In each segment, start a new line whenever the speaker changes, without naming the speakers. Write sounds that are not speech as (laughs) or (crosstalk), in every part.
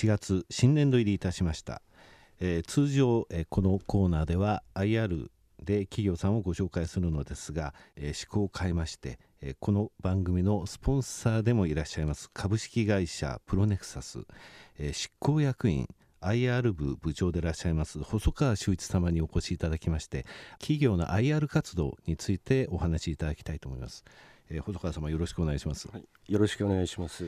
4月新年度入りいたしました、えー、通常、えー、このコーナーでは IR で企業さんをご紹介するのですが、えー、趣向を変えまして、えー、この番組のスポンサーでもいらっしゃいます株式会社プロネクサス、えー、執行役員 IR 部部長でいらっしゃいます細川修一様にお越しいただきまして企業の IR 活動についてお話しいただきたいと思います。えー、細川様よろしくお願いします、はい、
よろしくお願いします、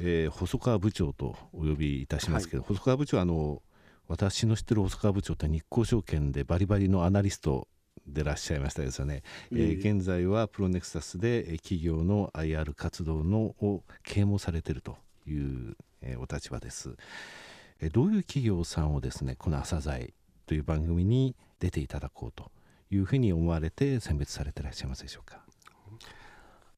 えー、細川部長とお呼びいたしますけど、はい、細川部長あの私の知ってる細川部長って日興証券でバリバリのアナリストでらっしゃいましたですよね、えー、現在はプロネクサスで企業の IR 活動のを啓蒙されているという、えー、お立場です、えー、どういう企業さんをですねこの「朝鮮という番組に出ていただこうというふうに思われて選別されていらっしゃいますでしょうか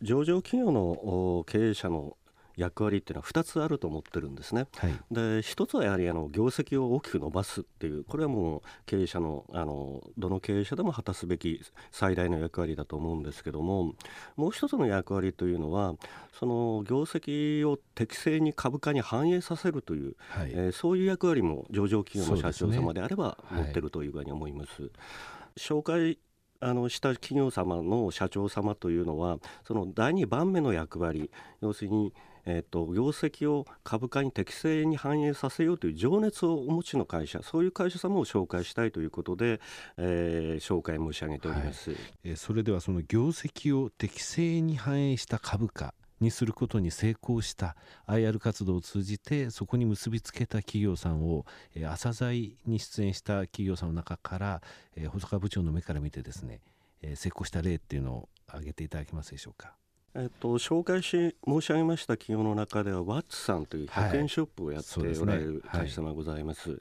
上場企業の経営者の役割っていうのは2つあると思ってるんですね。はい、で1つはやはりあの業績を大きく伸ばす。っていうこれはもう経営者のあのどの経営者でも果たすべき最大の役割だと思うんですけどももう一つの役割というのはその業績を適正に株価に反映させるという、はい、えー、そういう役割も上場企業の社長様であれば持ってるというふうに思います。はい。紹介あのした企業様の社長様というのはその第2番目の役割要するに、えーと、業績を株価に適正に反映させようという情熱をお持ちの会社そういう会社様を紹介したいということで、えー、紹介申し上げております、はい、
えー、それではその業績を適正に反映した株価にすることに成功した IR 活動を通じてそこに結びつけた企業さんを、えー、朝鮮に出演した企業さんの中から、えー、細川部長の目から見てですね、えー、成功した例っていうのを挙げていただけますでしょうか。
えっと、紹介し申し上げました企業の中ではワッツさんという100円ショップをやっておられる会社がございます。はい、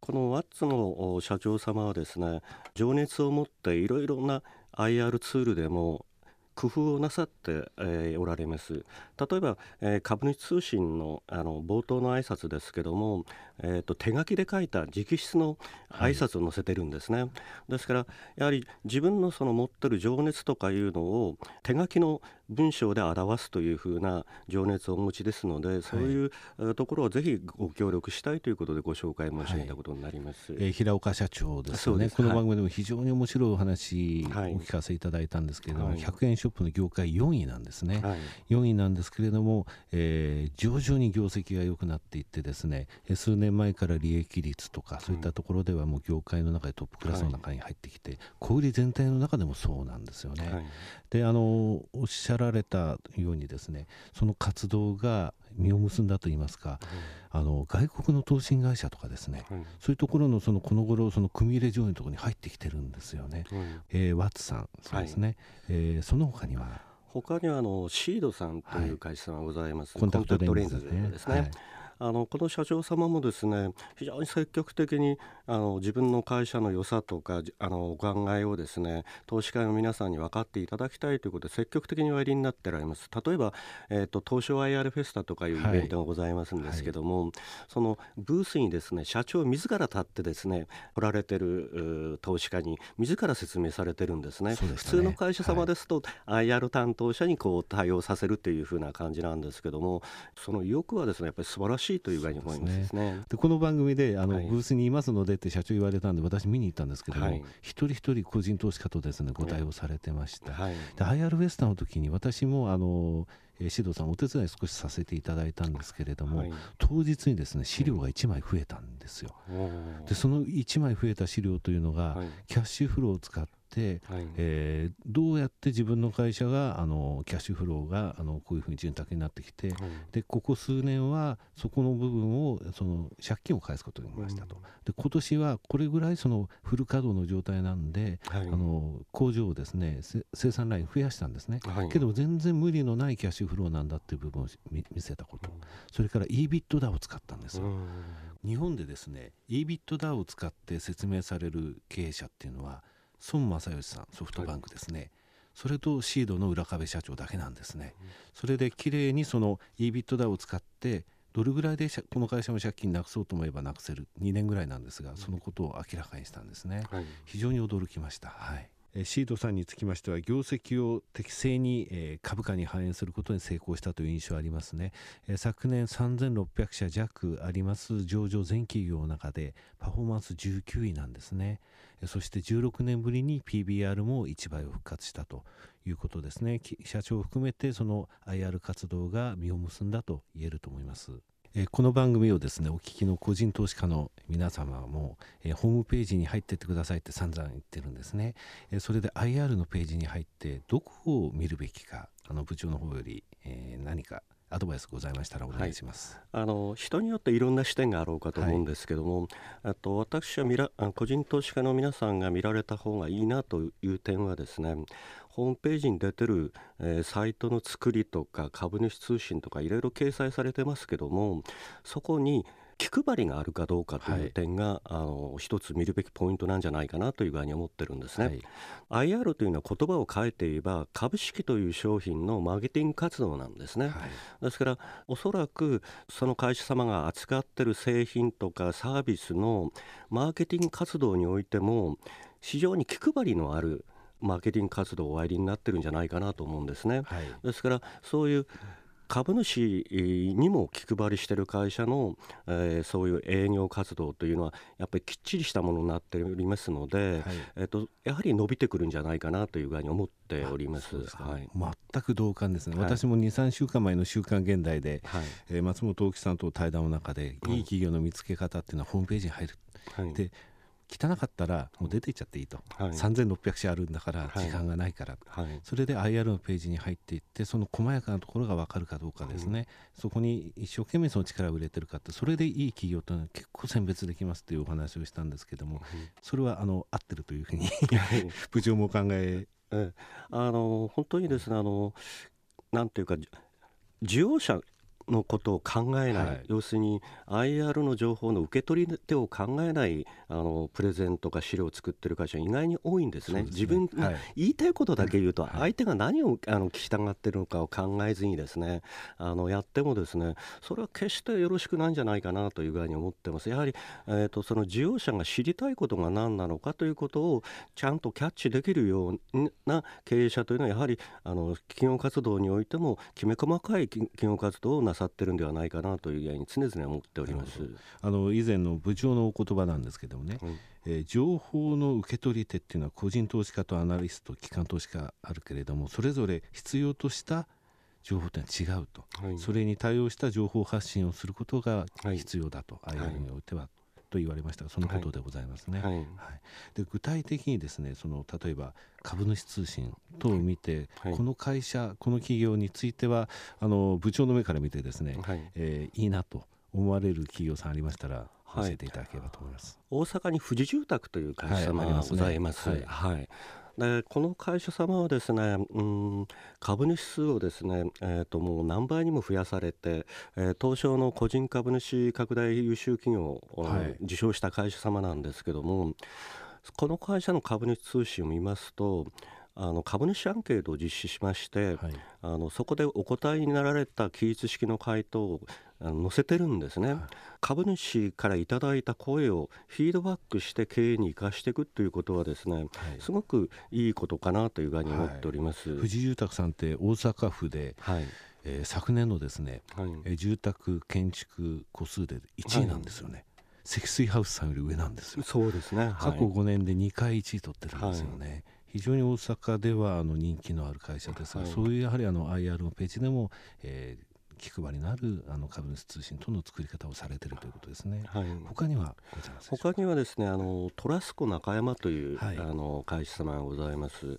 このワッツの社長様はですね情熱を持っていろいろな IR ツールでも工夫をなさって、えー、おられます。例えば、えー、株主通信のあの冒頭の挨拶ですけども、えーと、手書きで書いた直筆の挨拶を載せてるんですね、はい、ですからやはり自分のその持ってる情熱とかいうのを手書きの文章で表すというふうな情熱をお持ちですのでそういうところをぜひご協力したいということでご紹介申し上げたことになります、はい、
えー、平岡社長ですよね。この番組でも非常に面白いお話お聞かせいただいたんですけれども、はい、100円ショップの業界4位なんですね、はい、4位なんですけれども、えー、徐々に業績が良くなっていってですね数年前から利益率とかそういったところではもう業界の中でトップクラスの中に入ってきて、小売全体の中でもそうなんですよね。であのおっしゃられたようにですねその活動が実を結んだといいますか、うん、あの外国の投信会社とかですね、うん、そういうところのそのこの頃その組入れ上位のところに入ってきてるんですよね、うん、えー、ワッツさんそうですね、はい、えー、その他には？
他にはあのシードさんという会社がございます、
はい、コンタクトレンズ
ですね。はいあのこの社長様もですね非常に積極的にあの自分の会社の良さとかあのお考えをですね投資家の皆さんに分かっていただきたいということで積極的におやりになってられます。例えば、えーと、東証 IR フェスタとかいうイベントがございますんですけども、はい。はい、そのブースにですね社長自ら立ってですね来られてる投資家に自ら説明されてるんですね、ね、普通の会社様ですと、はい、IR 担当者にこう対応させるというふうな感じなんですけどもその意欲はですねやっぱり素晴らしいという具合に思いますね。
でこの番組であの、はい、ブースにいますのでって社長言われたんで私見に行ったんですけども、はい、一人一人個人投資家とですねご対応されてました。はい、で IR フェスタの時に私もあのえー、指導さんお手伝い少しさせていただいたんですけれども、はい、当日にですね資料が1枚増えたんですよ。でその1枚増えた資料というのが、はい、キャッシュフローを使って、はい、えー、どうやって自分の会社があのキャッシュフローがあのこういうふうに潤沢になってきて、はい、でここ数年はそこの部分をその借金を返すことになりましたと、うん、で今年はこれぐらいそのフル稼働の状態なんで、はい、あの工場をですね生産ライン増やしたんですね、けど全然無理のないキャッシュフローなんだっていう部分を見せたこと、うん、それから EBITDA を使ったんですよ、うん、日本でですね EBITDA を使って説明される経営者っていうのは孫正義さんソフトバンクですね、はい、それとシードの浦壁社長だけなんですね、うん、それできれいにその EBITDA を使ってどれぐらいでこの会社の借金なくそうと思えばなくせる2年ぐらいなんですがそのことを明らかにしたんですね、はい、非常に驚きました、はい。シードさんにつきましては業績を適正に株価に反映することに成功したという印象ありますね。昨年3600社弱あります上場全企業の中でパフォーマンス19位なんですねそして16年ぶりに PBR も1倍を復活したということですね。社長を含めてその IR 活動が実を結んだと言えると思います。この番組をですねお聞きの個人投資家の皆様も、ホームページに入ってってくださいって散々言ってるんですね、それで IR のページに入ってどこを見るべきかあの部長の方より、何かアドバイスございましたらお願いします、
はい、あの人によっていろんな視点があろうかと思うんですけども、はい、と私は見ら個人投資家の皆さんが見られた方がいいなという点はですねホームページに出てる、えー、サイトの作りとか株主通信とかいろいろ掲載されてますけどもそこに気配りがあるかどうかという点が、はい、あの一つ見るべきポイントなんじゃないかなという具合に思ってるんですね、はい、IR というのは言葉を変えて言えば株式という商品のマーケティング活動なんですね、はい、ですからおそらくその会社様が扱ってる製品とかサービスのマーケティング活動においても非常に気配りのあるマーケティング活動をおやりになってるんじゃないかなと思うんですね。はい、ですからそういう株主にも気配りしている会社の、えー、そういう営業活動というのはやっぱりきっちりしたものになっておりますので、はい、えーと、やはり伸びてくるんじゃないかなという具合に思っております。
はい、全く同感ですね、はい、私も2、3週間前の週刊現代で、はい、えー、松本大樹さんと対談の中で、いい企業の見つけ方っていうのはホームページに入る。で汚かったらもう出ていっちゃっていいと、はい、3600社あるんだから時間がないから、はい、それで IR のページに入っていってその細やかなところが分かるかどうかですね、そこに一生懸命その力を入れてるかってそれでいい企業というのは結構選別できますというお話をしたんですけども、それはあの合ってるというふうに (laughs) 部長もお考え
えあの本当にですねあのなんていうか需要者のことを考えない、はい、要するに IR の情報の受け取り手を考えないあのプレゼントか資料を作ってる会社意外に多いんですね。すね。自分が言いたいことだけ言うと、相手が何をあの聞きたがってるのかを考えずにですねあのやってもですねそれは決してよろしくないんじゃないかなという具合に思ってます。やはり、えーと、その事業者が知りたいことが何なのかということをちゃんとキャッチできるような経営者というのはやはりあの企業活動においてもきめ細かい企業活動をなさってるんではないかなというに常々思っております。
あの以前の部長のお言葉なんですけどもね、うん、えー、情報の受け取り手っていうのは個人投資家とアナリスト機関投資家あるけれどもそれぞれ必要とした情報というのは違うと、はい、それに対応した情報発信をすることが必要だと、はい、IR においては、と言われましたそのことでございますね。はい、はい、で具体的にですねその例えば株主通信等を見て、はい、この会社この企業についてはあの部長の目から見てですね、はい。えー、いいなと思われる企業さんありましたら教えていただければと思います。
大阪に富士住宅という会社様がございます。はい、はいでこの会社様はですね、うん、株主数をですね、えー、ともう何倍にも増やされて、えー、東証の個人株主拡大優秀企業を、はい、受賞した会社様なんですけどもこの会社の株主通信を見ますとあの株主アンケートを実施しまして、はい、あのそこでお答えになられた期日式の回答を載せてるんですね、はい、株主からいただいた声をフィードバックして経営に生かしていくということはですね、はい、すごくいいことかなというふうに思っております、
富士住宅さんって大阪府で、はい。えー、昨年のですね、はい、住宅建築戸数で1位なんですよね、積水ハウスさんより上なんですよ。
そうですね。
過去5年で2回1位取ってるんですよね。非常に大阪ではあの人気のある会社ですが、はい、そういうやはりあの IR のページでも、えー、気配りのあるあの株主通信との作り方をされているということですね。はい、他にはございます
他にはですねあのトラスコ中山という、はい、あの会社様がございます。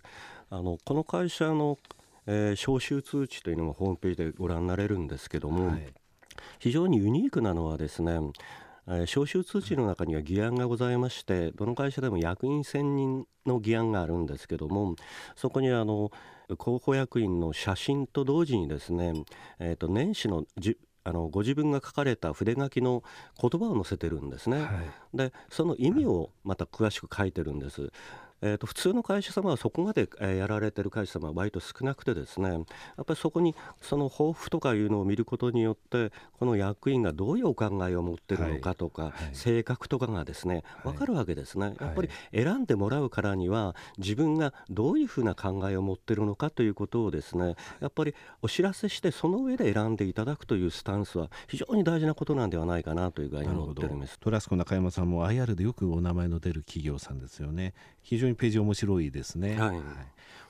あのこの会社の、えー、招集通知というのもホームページでご覧になれるんですけども、はい、非常にユニークなのはですね招集通知の中には議案がございましてどの会社でも役員選任の議案があるんですけどもそこにあの候補役員の写真と同時にですね、えー、と年始のじあのご自分が書かれた筆書きの言葉を載せてるんですね。はい、でその意味をまた詳しく書いてるんです。えーと、普通の会社様はそこまで、えー、やられてる会社様は割と少なくてですねやっぱりそこにその抱負とかいうのを見ることによってこの役員がどういうお考えを持ってるのかとか、はい。はい、性格とかがですね分かるわけですね、やっぱり選んでもらうからには自分がどういうふうな考えを持ってるのかということをですねやっぱりお知らせしてその上で選んでいただくというスタンスは非常に大事なことなんではないかなという具合に思っております。
トラスコ中山さんも IR でよくお名前の出る企業さんですよね。非常にページ面白いですね、はい、はい、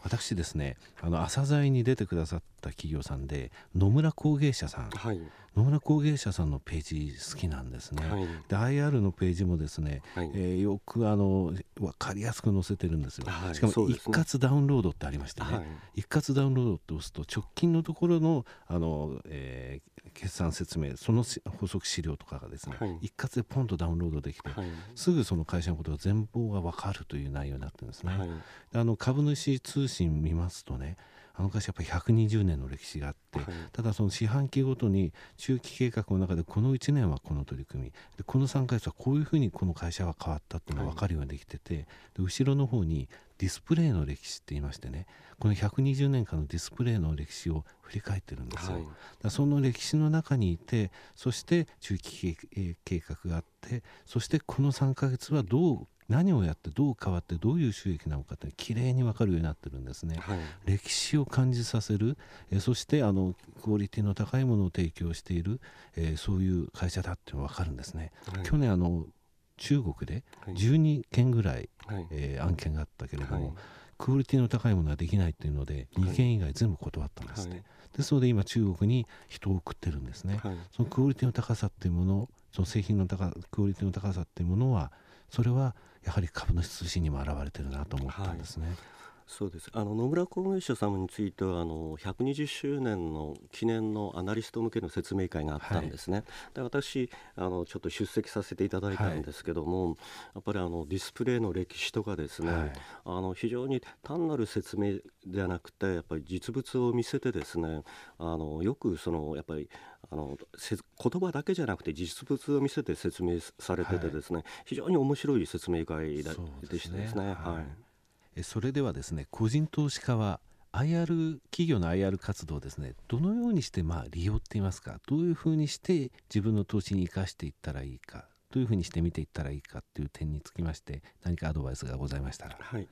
私ですねあの朝鮮に出てくださった企業さんで野村工芸社さん、はい、野村工芸社さんのページ好きなんですね、はい、で IR のページもですね、はい、えー、よくあの分かりやすく載せてるんですよ、はい、しかも一括ダウンロードってありましてね、一括ダウンロードって押すと直近のところのあの、えー、決算説明その補足資料とかがですね、一括でポンとダウンロードできて、すぐその会社のことが全貌が分かるという内容になってるんですね、あの株主通信見ますとねあの会社やっぱり120年の歴史があって、はい、ただその四半期ごとに中期計画の中でこの1年はこの取り組みでこの3か月はこういうふうにこの会社は変わったっていうのが分かるようにできてて、はい、で後ろの方にディスプレイの歴史って言いましてねこの120年間のディスプレイの歴史を振り返ってるんですよ、はい、だその歴史の中にいてそして中期計画があってそしてこの3か月はどう何をやってどう変わってどういう収益なのかってきれいに分かるようになってるんですね、はい、歴史を感じさせる。えそしてあのクオリティの高いものを提供している、えー、そういう会社だっていうのが分かるんですね、はい、去年あの中国で12件ぐらい、はい、えー、案件があったけれども、クオリティの高いものはできないっていうので2件以外全部断ったんですね、ですので今中国に人を送ってるんですね、そのクオリティの高さっていうものその製品の高クオリティの高さっていうものはそれはやはり株主通信にも表れてるなと思ったんですね。はい
そうです。あの野村工務所様についてはあの120周年の記念のアナリスト向けの説明会があったんですね、はい、で私あのちょっと出席させていただいたんですけども、はい、やっぱりあのディスプレイの歴史とかですね、はい、あの非常に単なる説明ではなくてやっぱり実物を見せてですねあのよくそのやっぱりあの言葉だけじゃなくて実物を見せて説明されててですね、はい、非常に面白い説明会でしたですね。はい、
それではですね個人投資家は IR 企業の IR 活動をですねどのようにしてまあ利用っていいますか？どういうふうにして自分の投資に生かしていったらいいか？どういうふうにして見ていったらいいかっていう点につきまして何かアドバイスがございましたら。
はい。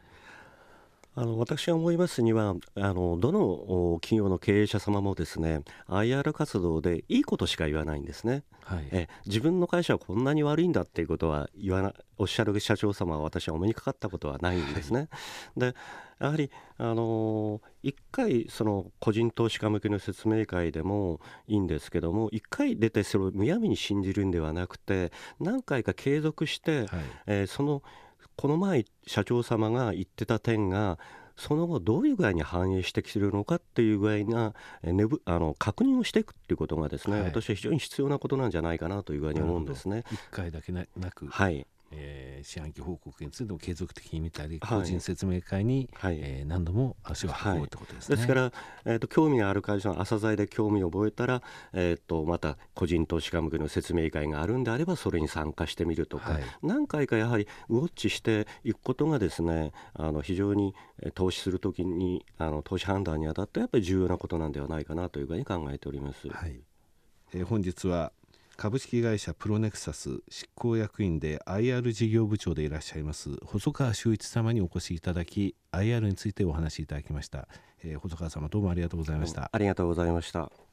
あの私が思いますにはあのどの企業の経営者様もですね IR 活動でいいことしか言わないんですね、はい、え自分の会社はこんなに悪いんだっていうことは言わなおっしゃる社長様は私はお目にかかったことはないんですね。はい、でやはり、あのー、1回その個人投資家向けの説明会でもいいんですけども1回出てそれをむやみに信じるんではなくて何回か継続して、はい、えー、そのこの前社長様が言ってた点がその後どういう具合に反映してきているのかっていう具合な、ね、あの確認をしていくっていうことがですね、はい、私は非常に必要なことなんじゃないかなという具合に思うんですね。
1回だけなく、
はい、
えー、四半期報告についても継続的に見たり、個人説明会に、はい、えー、何度も足を運ぶってことですね。
ですから、えーと、興味がある会社の朝材で興味を覚えたら、えーと、また個人投資家向けの説明会があるんであればそれに参加してみるとか、はい、何回かやはりウォッチしていくことがですねあの非常に投資するときにあの投資判断にあたってやっぱり重要なことなんではないかなというふうに考えております。
はいえー、本日は株式会社プロネクサス執行役員で IR 事業部長でいらっしゃいます細川修一様にお越しいただき IR についてお話しいただきました、えー、細川様どうもありがとうございました。
ありがとうございました。